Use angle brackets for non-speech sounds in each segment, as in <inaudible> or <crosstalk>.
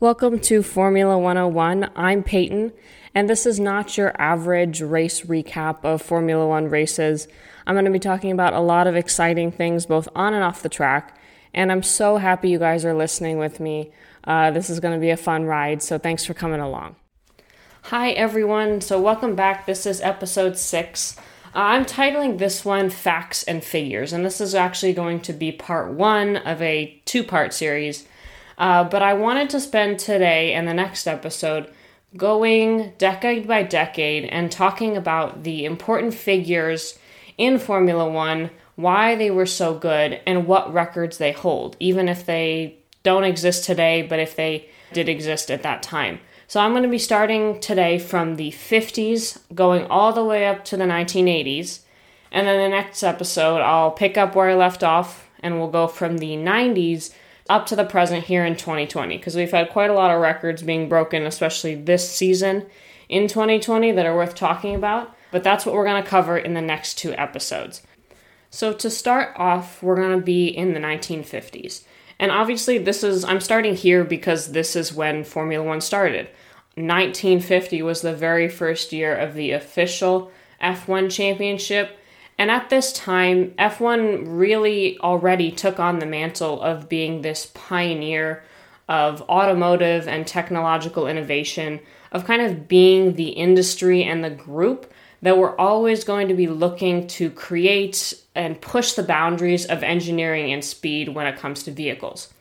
Welcome to Formula 101. I'm Peyton, and this is not your average race recap of Formula One races. I'm going to be talking about a lot of exciting things both on and off the track, and I'm so happy you guys are listening with me. Uh, this is going to be a fun ride, so thanks for coming along. Hi, everyone. So, welcome back. This is episode six. Uh, I'm titling this one Facts and Figures, and this is actually going to be part one of a two part series. Uh, but I wanted to spend today and the next episode going decade by decade and talking about the important figures in Formula One, why they were so good, and what records they hold, even if they don't exist today, but if they did exist at that time. So I'm going to be starting today from the 50s, going all the way up to the 1980s. And then the next episode, I'll pick up where I left off and we'll go from the 90s up to the present here in 2020 because we've had quite a lot of records being broken, especially this season in 2020 that are worth talking about. But that's what we're going to cover in the next two episodes. So, to start off, we're going to be in the 1950s. And obviously, this is, I'm starting here because this is when Formula One started. 1950 was the very first year of the official F1 championship, and at this time, F1 really already took on the mantle of being this pioneer of automotive and technological innovation, of kind of being the industry and the group that were always going to be looking to create and push the boundaries of engineering and speed when it comes to vehicles.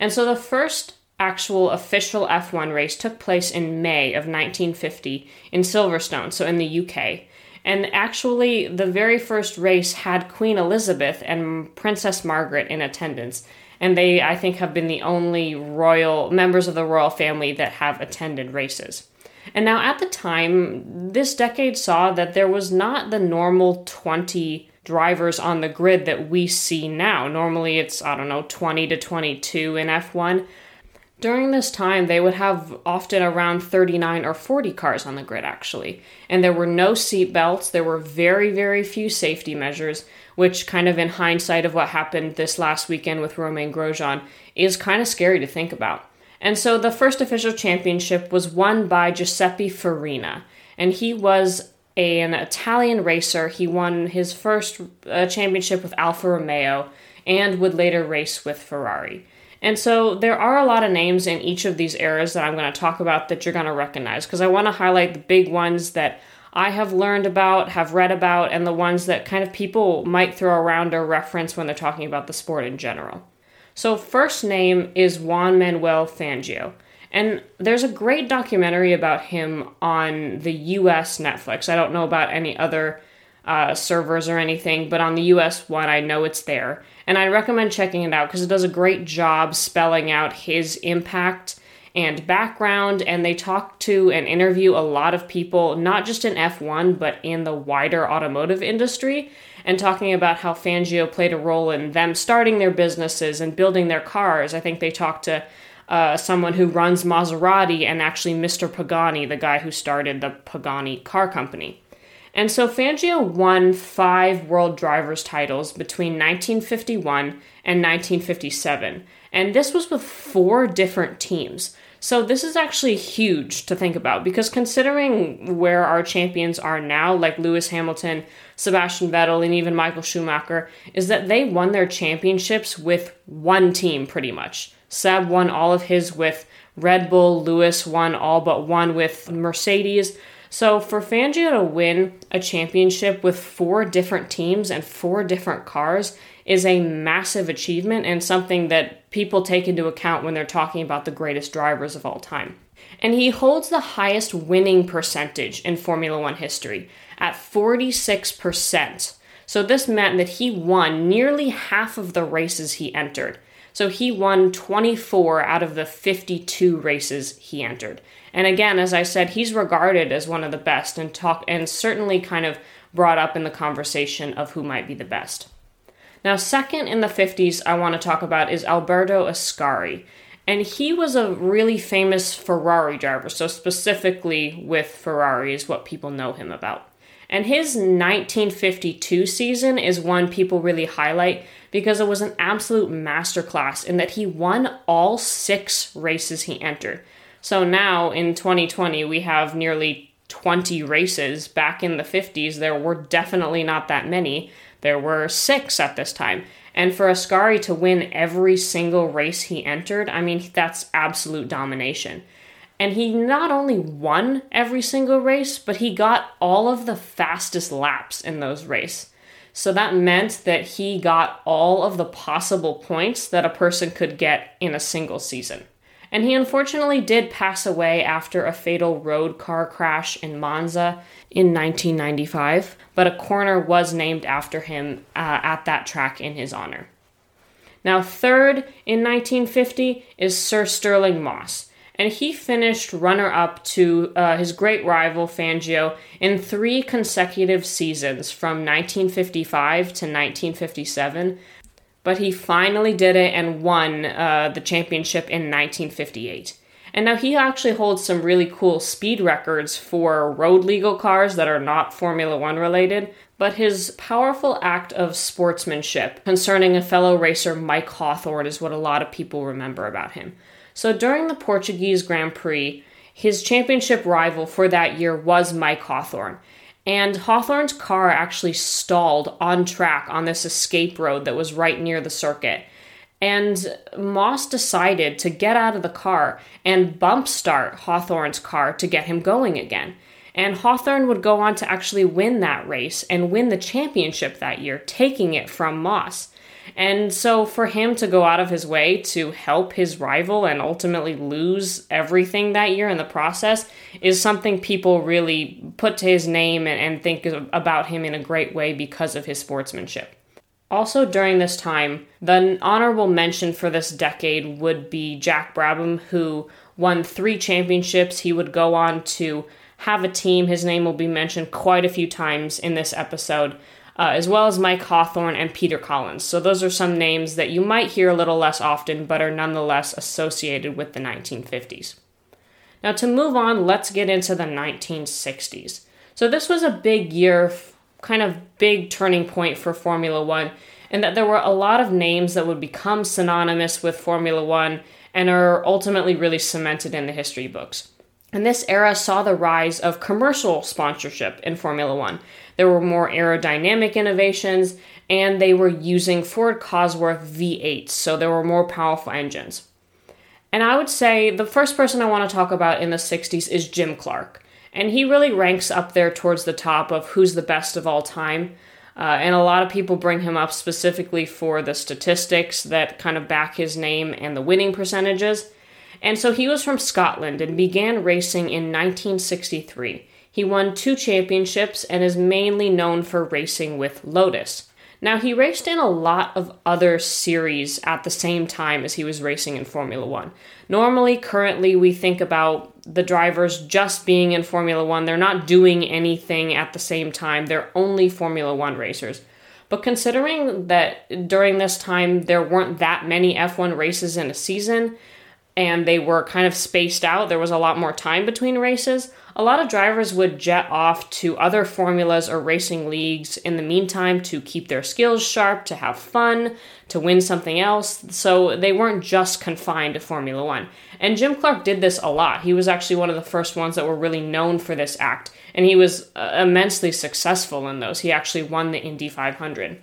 And so the first actual official F1 race took place in May of 1950 in Silverstone, so in the UK. And actually, the very first race had Queen Elizabeth and Princess Margaret in attendance. And they, I think, have been the only royal members of the royal family that have attended races. And now, at the time, this decade saw that there was not the normal 20 drivers on the grid that we see now. Normally, it's, I don't know, 20 to 22 in F1. During this time, they would have often around 39 or 40 cars on the grid, actually. And there were no seat belts, there were very, very few safety measures, which, kind of in hindsight of what happened this last weekend with Romain Grosjean, is kind of scary to think about. And so the first official championship was won by Giuseppe Farina, and he was an Italian racer. He won his first uh, championship with Alfa Romeo and would later race with Ferrari. And so there are a lot of names in each of these eras that I'm going to talk about that you're going to recognize because I want to highlight the big ones that I have learned about, have read about, and the ones that kind of people might throw around or reference when they're talking about the sport in general. So, first name is Juan Manuel Fangio. And there's a great documentary about him on the US Netflix. I don't know about any other uh, servers or anything, but on the US one, I know it's there. And I recommend checking it out because it does a great job spelling out his impact and background. And they talk to and interview a lot of people, not just in F1, but in the wider automotive industry, and talking about how Fangio played a role in them starting their businesses and building their cars. I think they talked to uh, someone who runs Maserati and actually Mr. Pagani, the guy who started the Pagani car company. And so Fangio won five World Drivers titles between 1951 and 1957. And this was with four different teams. So this is actually huge to think about because considering where our champions are now, like Lewis Hamilton, Sebastian Vettel, and even Michael Schumacher, is that they won their championships with one team pretty much. Seb won all of his with Red Bull, Lewis won all but one with Mercedes. So for Fangio to win a championship with four different teams and four different cars is a massive achievement and something that people take into account when they're talking about the greatest drivers of all time. And he holds the highest winning percentage in Formula One history at 46%. So this meant that he won nearly half of the races he entered. So he won 24 out of the 52 races he entered. And again, as I said, he's regarded as one of the best and talk and certainly kind of brought up in the conversation of who might be the best. Now, second in the 50s, I want to talk about is Alberto Ascari. And he was a really famous Ferrari driver, so specifically with Ferrari is what people know him about. And his 1952 season is one people really highlight because it was an absolute masterclass in that he won all six races he entered. So now in 2020, we have nearly 20 races. Back in the 50s, there were definitely not that many. There were six at this time. And for Ascari to win every single race he entered, I mean, that's absolute domination. And he not only won every single race, but he got all of the fastest laps in those races. So that meant that he got all of the possible points that a person could get in a single season. And he unfortunately did pass away after a fatal road car crash in Monza in 1995, but a corner was named after him uh, at that track in his honor. Now, third in 1950 is Sir Stirling Moss, and he finished runner up to uh, his great rival Fangio in three consecutive seasons from 1955 to 1957. But he finally did it and won uh, the championship in 1958. And now he actually holds some really cool speed records for road legal cars that are not Formula One related. But his powerful act of sportsmanship concerning a fellow racer, Mike Hawthorn, is what a lot of people remember about him. So during the Portuguese Grand Prix, his championship rival for that year was Mike Hawthorn. And Hawthorn's car actually stalled on track on this escape road that was right near the circuit. And Moss decided to get out of the car and bump start Hawthorn's car to get him going again. And Hawthorn would go on to actually win that race and win the championship that year, taking it from Moss. And so for him to go out of his way to help his rival and ultimately lose everything that year in the process is something people really put to his name and, think about him in a great way because of his sportsmanship. Also, during this time, the honorable mention for this decade would be Jack Brabham, who won three championships. He would go on to have a team. His name will be mentioned quite a few times in this episode, uh, as well as Mike Hawthorn and Peter Collins. So, those are some names that you might hear a little less often, but are nonetheless associated with the 1950s. Now, to move on, let's get into the 1960s. So, this was a big year kind of big turning point for Formula One, in that there were a lot of names that would become synonymous with Formula One and are ultimately really cemented in the history books. And this era saw the rise of commercial sponsorship in Formula One. There were more aerodynamic innovations, and they were using Ford Cosworth V8s, so there were more powerful engines. And I would say the first person I want to talk about in the 60s is Jim Clark and he really ranks up there towards the top of who's the best of all time. Uh, and a lot of people bring him up specifically for the statistics that kind of back his name and the winning percentages. And so he was from Scotland and began racing in 1963. He won two championships and is mainly known for racing with Lotus. Now, he raced in a lot of other series at the same time as he was racing in Formula One. Normally, currently, we think about the drivers just being in Formula One. They're not doing anything at the same time, they're only Formula One racers. But considering that during this time there weren't that many F1 races in a season, and they were kind of spaced out, there was a lot more time between races a lot of drivers would jet off to other formulas or racing leagues in the meantime to keep their skills sharp, to have fun, to win something else. So they weren't just confined to Formula One. And Jim Clark did this a lot. He was actually one of the first ones that were really known for this act, and he was uh, immensely successful in those. He actually won the Indy 500.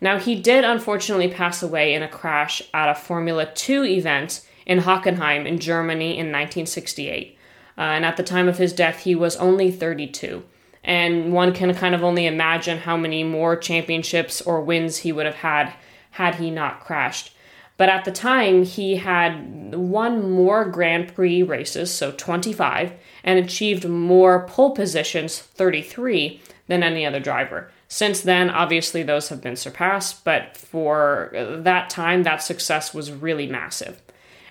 Now, he did unfortunately pass away in a crash at a Formula 2 event in Hockenheim in Germany in 1968. Uh, and at the time of his death, he was only 32. And one can kind of only imagine how many more championships or wins he would have had had he not crashed. But at the time, he had won more Grand Prix races, so 25, and achieved more pole positions, 33, than any other driver. Since then, obviously, those have been surpassed, but for that time, that success was really massive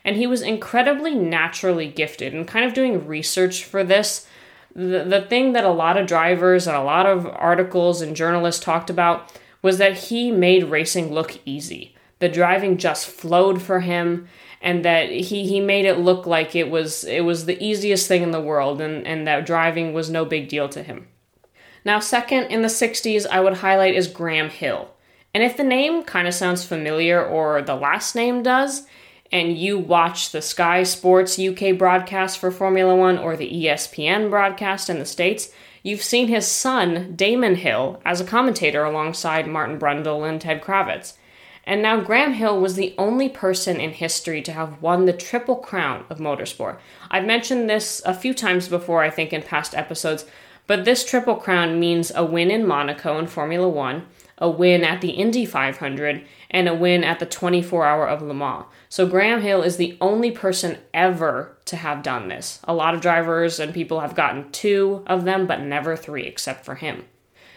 and he was incredibly naturally gifted and kind of doing research for this. The, the thing that a lot of drivers and a lot of articles and journalists talked about was that he made racing look easy. The driving just flowed for him and that he, he made it look like it was it was the easiest thing in the world and, and that driving was no big deal to him. Now, second, in the 60s, I would highlight is Graham Hill. And if the name kind of sounds familiar or the last name does, and you watch the Sky Sports UK broadcast for Formula One or the ESPN broadcast in the States, you've seen his son, Damon Hill, as a commentator alongside Martin Brundle and Ted Kravitz. And now Graham Hill was the only person in history to have won the Triple Crown of motorsport. I've mentioned this a few times before, I think, in past episodes, but this Triple Crown means a win in Monaco in Formula One, a win at the Indy 500, and a win at the 24 Hour of Le Mans. So Graham Hill is the only person ever to have done this. A lot of drivers and people have gotten two of them, but never three, except for him.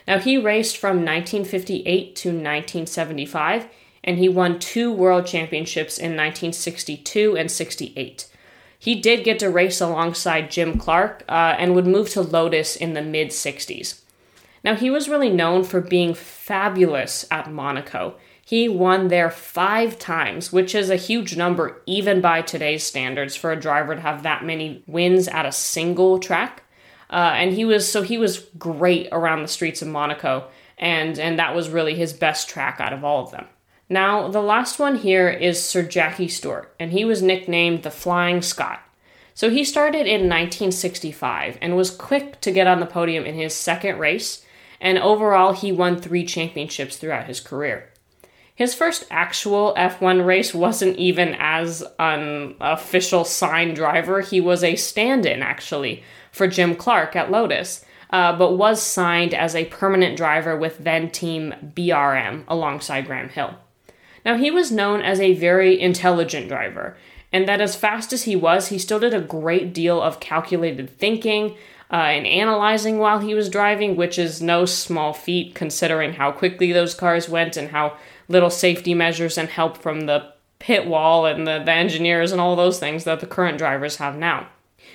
Now, he raced from 1958 to 1975 and he won two world championships in 1962 and 68. He did get to race alongside Jim Clark uh, and would move to Lotus in the mid 60s. Now, he was really known for being fabulous at Monaco. He won there five times, which is a huge number even by today's standards for a driver to have that many wins at a single track. Uh, and he was so he was great around the streets of Monaco, and and that was really his best track out of all of them. Now, the last one here is Sir Jackie Stewart, and he was nicknamed the Flying Scot. So he started in 1965 and was quick to get on the podium in his second race, and overall he won three championships throughout his career. His first actual F1 race wasn't even as an official signed driver. He was a stand in, actually, for Jim Clark at Lotus, uh, but was signed as a permanent driver with then team BRM alongside Graham Hill. Now, he was known as a very intelligent driver, and that as fast as he was, he still did a great deal of calculated thinking uh, and analyzing while he was driving, which is no small feat considering how quickly those cars went and how little safety measures and help from the pit wall and the, the engineers and all those things that the current drivers have now.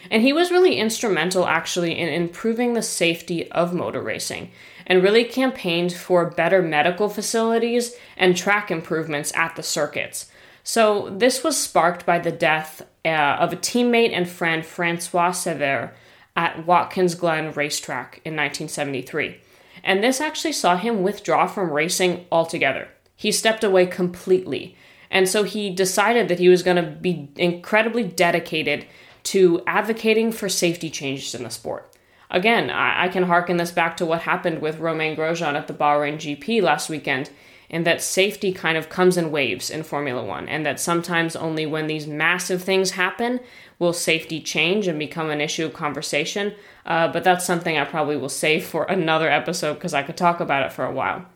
And he was really instrumental actually in improving the safety of motor racing and really campaigned for better medical facilities and track improvements at the circuits. So, this was sparked by the death uh, of a teammate and friend, Francois Cevert, at Watkins Glen Racetrack in 1973. And this actually saw him withdraw from racing altogether. He stepped away completely. And so he decided that he was going to be incredibly dedicated to advocating for safety changes in the sport. Again, I, I can harken this back to what happened with Romain Grosjean at the Bahrain GP last weekend, and that safety kind of comes in waves in Formula One, and that sometimes only when these massive things happen will safety change and become an issue of conversation. Uh, but that's something I probably will save for another episode because I could talk about it for a while.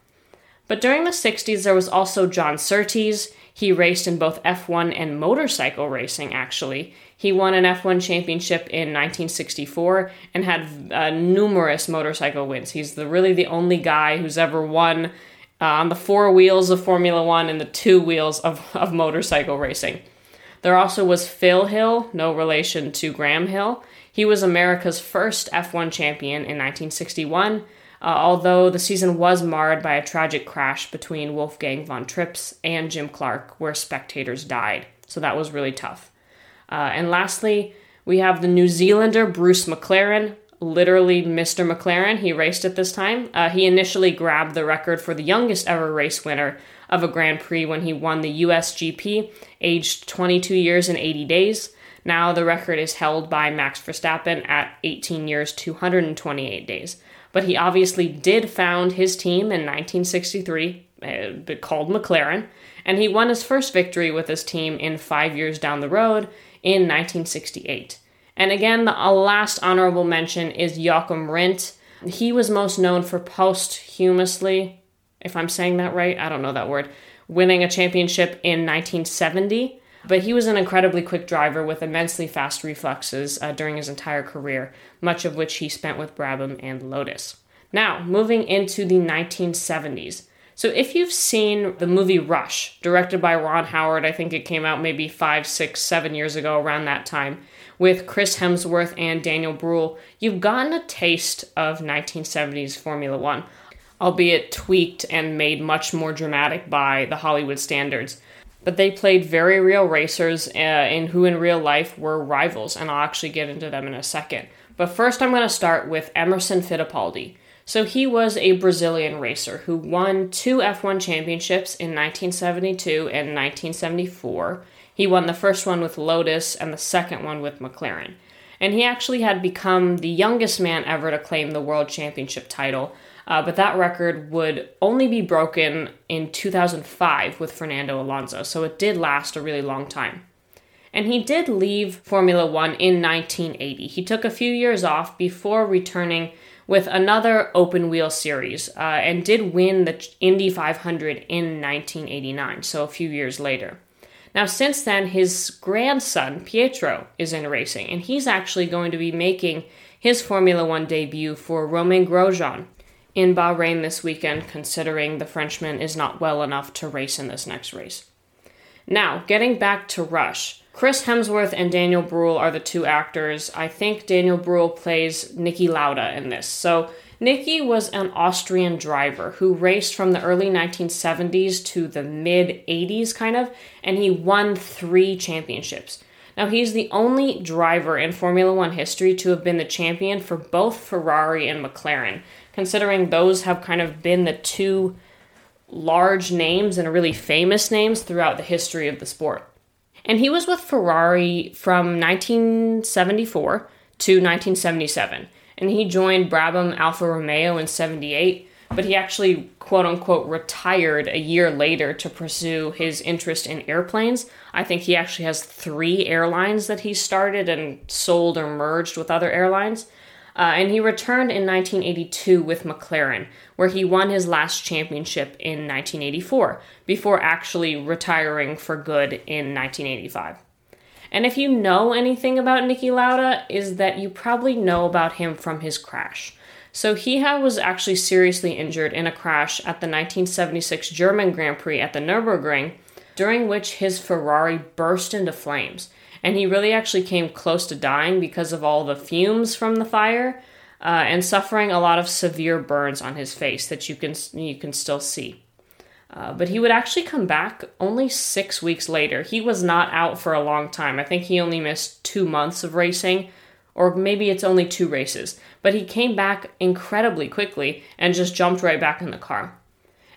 But during the 60s, there was also John Surtees. He raced in both F1 and motorcycle racing, actually. He won an F1 championship in 1964 and had uh, numerous motorcycle wins. He's the, really the only guy who's ever won uh, on the four wheels of Formula One and the two wheels of, of motorcycle racing. There also was Phil Hill, no relation to Graham Hill. He was America's first F1 champion in 1961, uh, although the season was marred by a tragic crash between Wolfgang von Trips and Jim Clark, where spectators died. So that was really tough. Uh, and lastly, we have the New Zealander Bruce McLaren, literally Mr. McLaren. He raced at this time. Uh, he initially grabbed the record for the youngest ever race winner of a Grand Prix when he won the USGP, aged 22 years and 80 days. Now the record is held by Max Verstappen at 18 years, 228 days. But he obviously did found his team in 1963, uh, called McLaren, and he won his first victory with his team in five years down the road in 1968. And again, the last honorable mention is Joachim Rindt. He was most known for posthumously, if I'm saying that right, I don't know that word, winning a championship in 1970. But he was an incredibly quick driver with immensely fast reflexes uh, during his entire career, much of which he spent with Brabham and Lotus. Now, moving into the 1970s. So, if you've seen the movie Rush, directed by Ron Howard, I think it came out maybe five, six, seven years ago, around that time, with Chris Hemsworth and Daniel Bruhl, you've gotten a taste of 1970s Formula One, albeit tweaked and made much more dramatic by the Hollywood standards. But they played very real racers uh, in who in real life were rivals, and I'll actually get into them in a second. But first, I'm going to start with Emerson Fittipaldi. So he was a Brazilian racer who won two F1 championships in 1972 and 1974. He won the first one with Lotus and the second one with McLaren. And he actually had become the youngest man ever to claim the world championship title, uh, but that record would only be broken in 2005 with Fernando Alonso, so it did last a really long time. And he did leave Formula One in 1980. He took a few years off before returning with another open wheel series uh, and did win the Indy 500 in 1989, so a few years later. Now, since then, his grandson, Pietro, is in racing, and he's actually going to be making his Formula One debut for Romain Grosjean in Bahrain this weekend, considering the Frenchman is not well enough to race in this next race. Now, getting back to Rush. Chris Hemsworth and Daniel Bruhl are the two actors. I think Daniel Bruhl plays Niki Lauda in this. So, Niki was an Austrian driver who raced from the early 1970s to the mid 80s, kind of, and he won three championships. Now, he's the only driver in Formula One history to have been the champion for both Ferrari and McLaren, considering those have kind of been the two large names and really famous names throughout the history of the sport. And he was with Ferrari from 1974 to 1977. And he joined Brabham Alfa Romeo in 78, but he actually, quote unquote, retired a year later to pursue his interest in airplanes. I think he actually has three airlines that he started and sold or merged with other airlines. Uh, and he returned in 1982 with McLaren, where he won his last championship in 1984 before actually retiring for good in 1985. And if you know anything about Niki Lauda, is that you probably know about him from his crash. So he was actually seriously injured in a crash at the 1976 German Grand Prix at the Nürburgring, during which his Ferrari burst into flames and he really actually came close to dying because of all the fumes from the fire uh, and suffering a lot of severe burns on his face that you can you can still see. Uh, but he would actually come back only six weeks later. He was not out for a long time. I think he only missed two months of racing, or maybe it's only two races. But he came back incredibly quickly and just jumped right back in the car.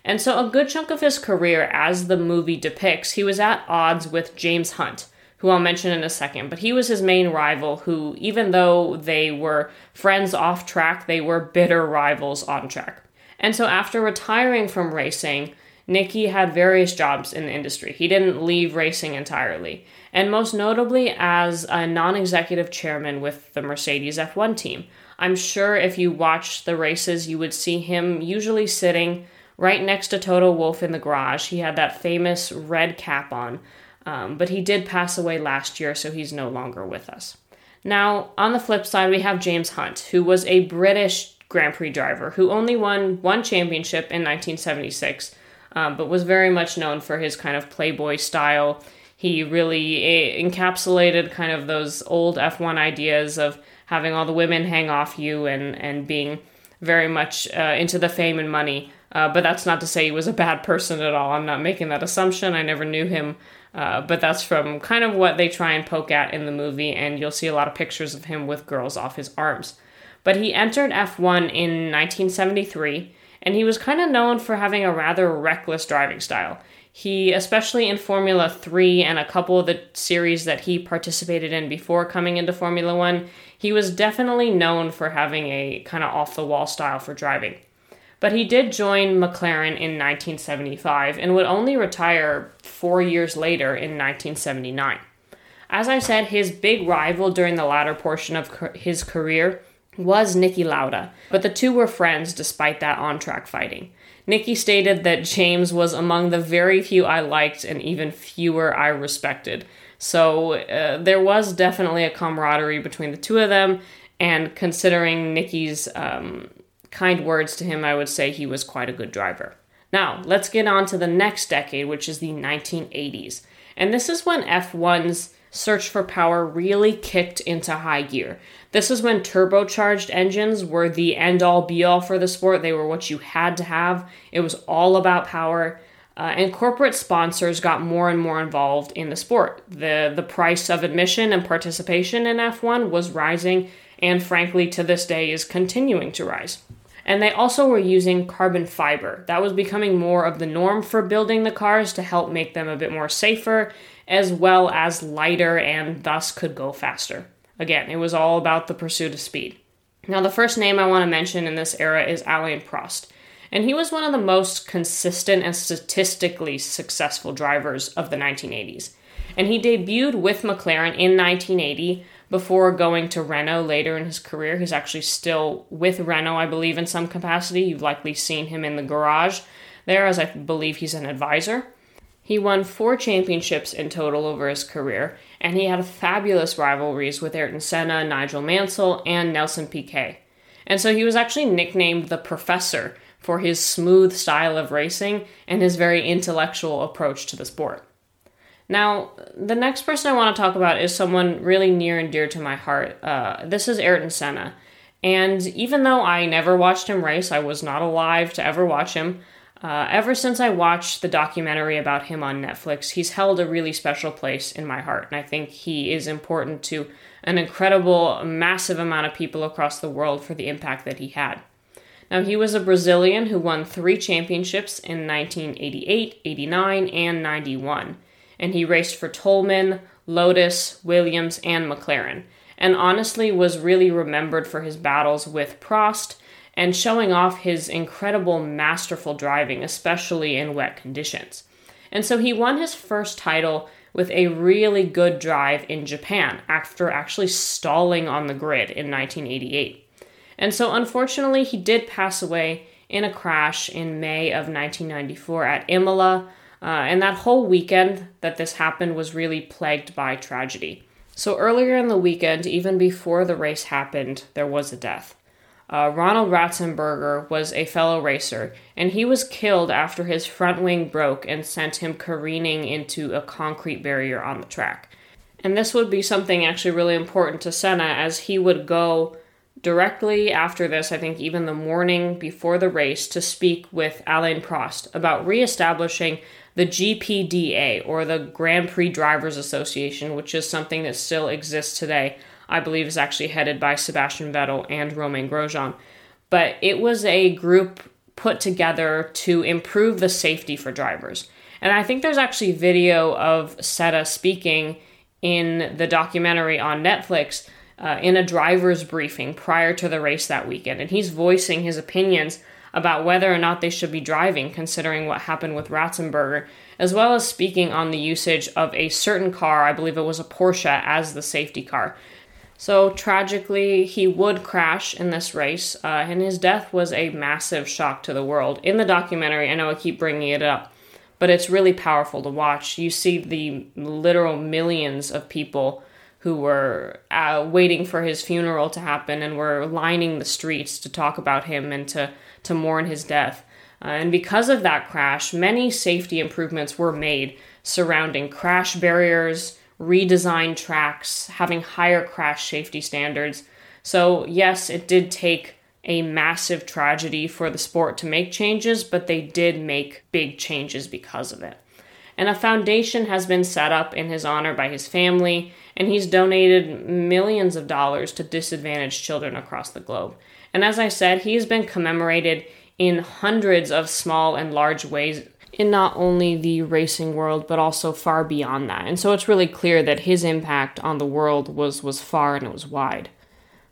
And so, a good chunk of his career, as the movie depicts, he was at odds with James Hunt, who I'll mention in a second. But he was his main rival, who, even though they were friends off track, they were bitter rivals on track. And so, after retiring from racing, Niki had various jobs in the industry. He didn't leave racing entirely, and most notably as a non executive chairman with the Mercedes F1 team. I'm sure if you watched the races, you would see him usually sitting right next to Toto Wolff in the garage. He had that famous red cap on, um, but he did pass away last year, so he's no longer with us. Now, on the flip side, we have James Hunt, who was a British Grand Prix driver who only won one championship in 1976, um, but was very much known for his kind of playboy style. He really eh, encapsulated kind of those old F1 ideas of having all the women hang off you and, and being very much uh, into the fame and money. Uh, but that's not to say he was a bad person at all. I'm not making that assumption. I never knew him uh, but that's from kind of what they try and poke at in the movie, and you'll see a lot of pictures of him with girls off his arms. But he entered F1 in 1973, and he was kind of known for having a rather reckless driving style. He, especially in Formula 3 and a couple of the series that he participated in before coming into Formula 1, he was definitely known for having a kind of off the wall style for driving. But he did join McLaren in 1975 and would only retire four years later in 1979. As I said, his big rival during the latter portion of his career was Niki Lauda, but the two were friends despite that on track fighting. Niki stated that James was among the very few I liked and even fewer I respected. So uh, there was definitely a camaraderie between the two of them, and considering Niki's um, kind words to him, I would say he was quite a good driver. Now, let's get on to the next decade, which is the 1980s. And this is when F1's search for power really kicked into high gear. This is when turbocharged engines were the end all be all for the sport. They were what you had to have, it was all about power. Uh, and corporate sponsors got more and more involved in the sport. The, the price of admission and participation in F1 was rising, and frankly, to this day, is continuing to rise. And they also were using carbon fiber. That was becoming more of the norm for building the cars to help make them a bit more safer, as well as lighter and thus could go faster. Again, it was all about the pursuit of speed. Now, the first name I want to mention in this era is Alain Prost. And he was one of the most consistent and statistically successful drivers of the 1980s. And he debuted with McLaren in 1980 before going to Renault later in his career. He's actually still with Renault, I believe, in some capacity. You've likely seen him in the garage there, as I believe he's an advisor. He won four championships in total over his career, and he had fabulous rivalries with Ayrton Senna, Nigel Mansell, and Nelson Piquet. And so he was actually nicknamed the Professor for his smooth style of racing and his very intellectual approach to the sport. Now, the next person I want to talk about is someone really near and dear to my heart. Uh, this is Ayrton Senna. And even though I never watched him race, I was not alive to ever watch him. Uh, ever since I watched the documentary about him on Netflix, he's held a really special place in my heart. And I think he is important to an incredible, massive amount of people across the world for the impact that he had. Now, he was a Brazilian who won three championships in 1988, 89, and 91 and he raced for Toleman, Lotus, Williams, and McLaren, and honestly was really remembered for his battles with Prost and showing off his incredible masterful driving, especially in wet conditions. And so he won his first title with a really good drive in Japan after actually stalling on the grid in 1988. And so unfortunately, he did pass away in a crash in May of 1994 at Imola uh, and that whole weekend that this happened was really plagued by tragedy. So, earlier in the weekend, even before the race happened, there was a death. Uh, Ronald Ratzenberger was a fellow racer, and he was killed after his front wing broke and sent him careening into a concrete barrier on the track. And this would be something actually really important to Senna as he would go directly after this, I think even the morning before the race, to speak with Alain Prost about reestablishing the GPDA, or the Grand Prix Drivers Association, which is something that still exists today. I believe is actually headed by Sebastian Vettel and Romain Grosjean. But it was a group put together to improve the safety for drivers. And I think there's actually video of Senna speaking in the documentary on Netflix uh, in a driver's briefing prior to the race that weekend. And he's voicing his opinions about whether or not they should be driving, considering what happened with Ratzenberger, as well as speaking on the usage of a certain car, I believe it was a Porsche, as the safety car. So tragically, he would crash in this race, uh, and his death was a massive shock to the world. In the documentary, I know I keep bringing it up, but it's really powerful to watch. You see the literal millions of people who were uh, waiting for his funeral to happen and were lining the streets to talk about him and to to mourn his death. Uh, and because of that crash, many safety improvements were made surrounding crash barriers, redesigned tracks, having higher crash safety standards. So, yes, it did take a massive tragedy for the sport to make changes, but they did make big changes because of it. And a foundation has been set up in his honor by his family, and he's donated millions of dollars to disadvantaged children across the globe. And as I said, he's been commemorated in hundreds of small and large ways in not only the racing world but also far beyond that. And so it's really clear that his impact on the world was was far and it was wide.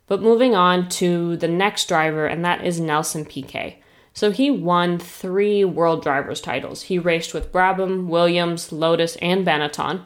But moving on to the next driver and that is Nelson Piquet. So he won 3 world drivers titles. He raced with Brabham, Williams, Lotus and Benetton,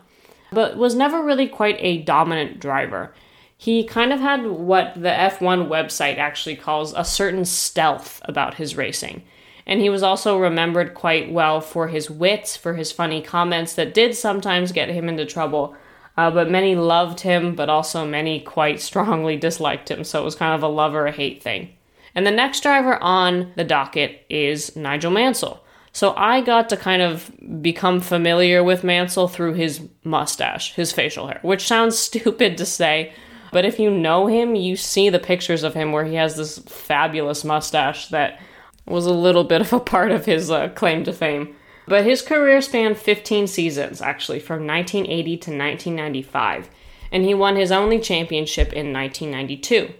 but was never really quite a dominant driver he kind of had what the F1 website actually calls a certain stealth about his racing. And he was also remembered quite well for his wits, for his funny comments that did sometimes get him into trouble. Uh, but many loved him, but also many quite strongly disliked him. So it was kind of a love or a hate thing. And the next driver on the docket is Nigel Mansell. So I got to kind of become familiar with Mansell through his mustache, his facial hair, which sounds <laughs> stupid to say, but if you know him, you see the pictures of him where he has this fabulous mustache that was a little bit of a part of his uh, claim to fame. But his career spanned 15 seasons, actually, from 1980 to 1995, and he won his only championship in 1992.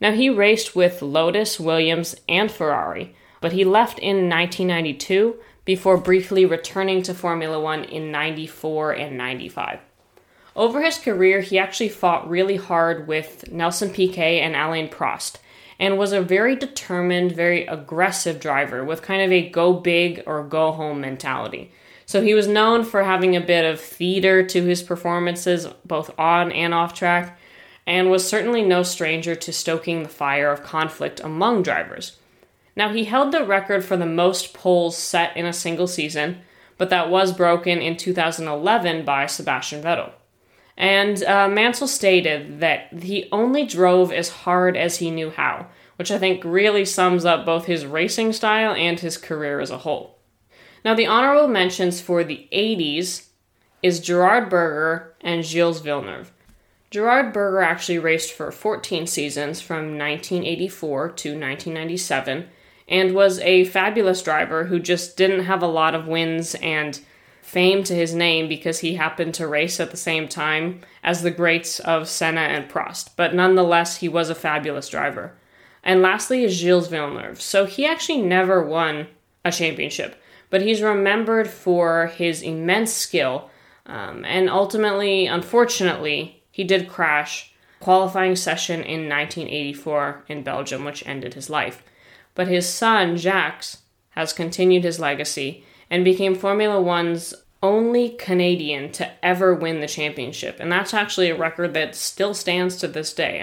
Now, he raced with Lotus, Williams, and Ferrari, but he left in 1992 before briefly returning to Formula One in 94 and 95. Over his career, he actually fought really hard with Nelson Piquet and Alain Prost, and was a very determined, very aggressive driver with kind of a go big or go home mentality. So he was known for having a bit of theater to his performances, both on and off track, and was certainly no stranger to stoking the fire of conflict among drivers. Now, he held the record for the most poles set in a single season, but that was broken in 2011 by Sebastian Vettel. And uh, Mansell stated that he only drove as hard as he knew how, which I think really sums up both his racing style and his career as a whole. Now, the honorable mentions for the 80s is Gerhard Berger and Gilles Villeneuve. Gerhard Berger actually raced for 14 seasons from 1984 to 1997 and was a fabulous driver who just didn't have a lot of wins and fame to his name because he happened to race at the same time as the greats of Senna and Prost. But nonetheless, he was a fabulous driver. And lastly is Gilles Villeneuve. So he actually never won a championship, but he's remembered for his immense skill. Um, and ultimately, unfortunately, he did crash qualifying session in 1984 in Belgium, which ended his life. But his son, Jacques, has continued his legacy and became Formula One's only Canadian to ever win the championship. And that's actually a record that still stands to this day.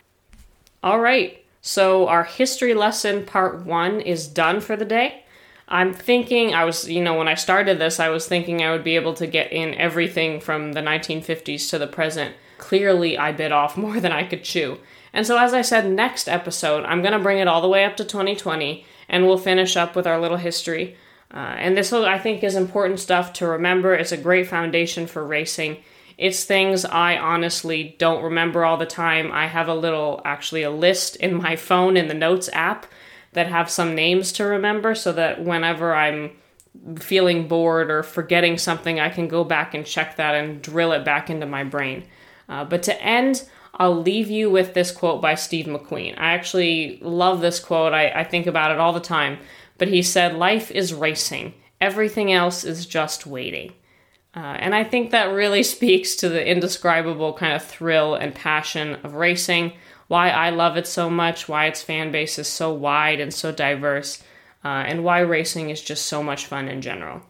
All right, so our history lesson part one is done for the day. I'm thinking, I was, you know, when I started this, I was thinking I would be able to get in everything from the 1950s to the present. Clearly, I bit off <laughs> more than I could chew. And so, as I said, next episode, I'm going to bring it all the way up to 2020 and we'll finish up with our little history. Uh, and this, I think, is important stuff to remember. It's a great foundation for racing. It's things I honestly don't remember all the time. I have a little, actually, a list in my phone in the Notes app that have some names to remember so that whenever I'm feeling bored or forgetting something, I can go back and check that and drill it back into my brain. Uh, but to end, I'll leave you with this quote by Steve McQueen. I actually love this quote, I, I think about it all the time. But he said, Life is racing, everything else is just waiting. Uh, and I think that really <laughs> speaks to the indescribable kind of thrill and passion of racing, why I love it so much, why its fan base is so wide and so diverse, uh, and why racing is just so much fun in general.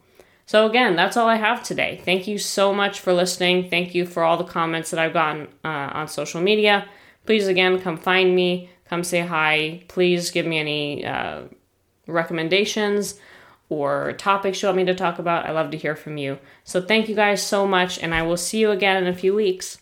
So, again, that's all I have today. Thank you so much for listening. Thank you for all the comments that I've gotten uh, on social media. Please, again, come find me, come say hi. Please give me any uh, recommendations or topics you want me to talk about. I love to hear from you. So, thank you guys so much, and I will see you again in a few weeks.